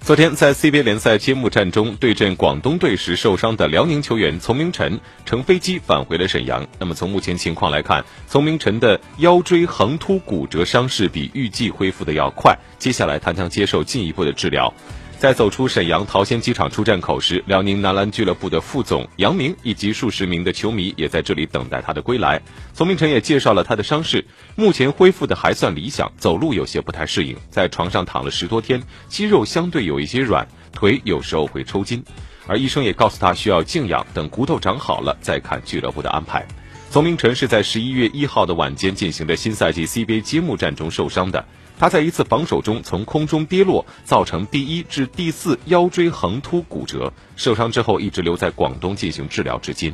昨天在 CBA 联赛揭幕战中对阵广东队时受伤的辽宁球员丛明晨乘飞机返回了沈阳。那么从目前情况来看，丛明晨的腰椎横突骨折伤势比预计恢复的要快，接下来他将接受进一步的治疗。在走出沈阳桃仙机场出站口时，辽宁男篮俱乐部的副总杨明以及数十名的球迷也在这里等待他的归来。丛明晨也介绍了他的伤势，目前恢复的还算理想，走路有些不太适应，在床上躺了十多天，肌肉相对有一些软，腿有时候会抽筋。而医生也告诉他需要静养，等骨头长好了再看俱乐部的安排。丛明晨是在十一月一号的晚间进行的新赛季 CBA 揭幕战中受伤的。他在一次防守中从空中跌落，造成第一至第四腰椎横突骨折，受伤之后一直留在广东进行治疗至今。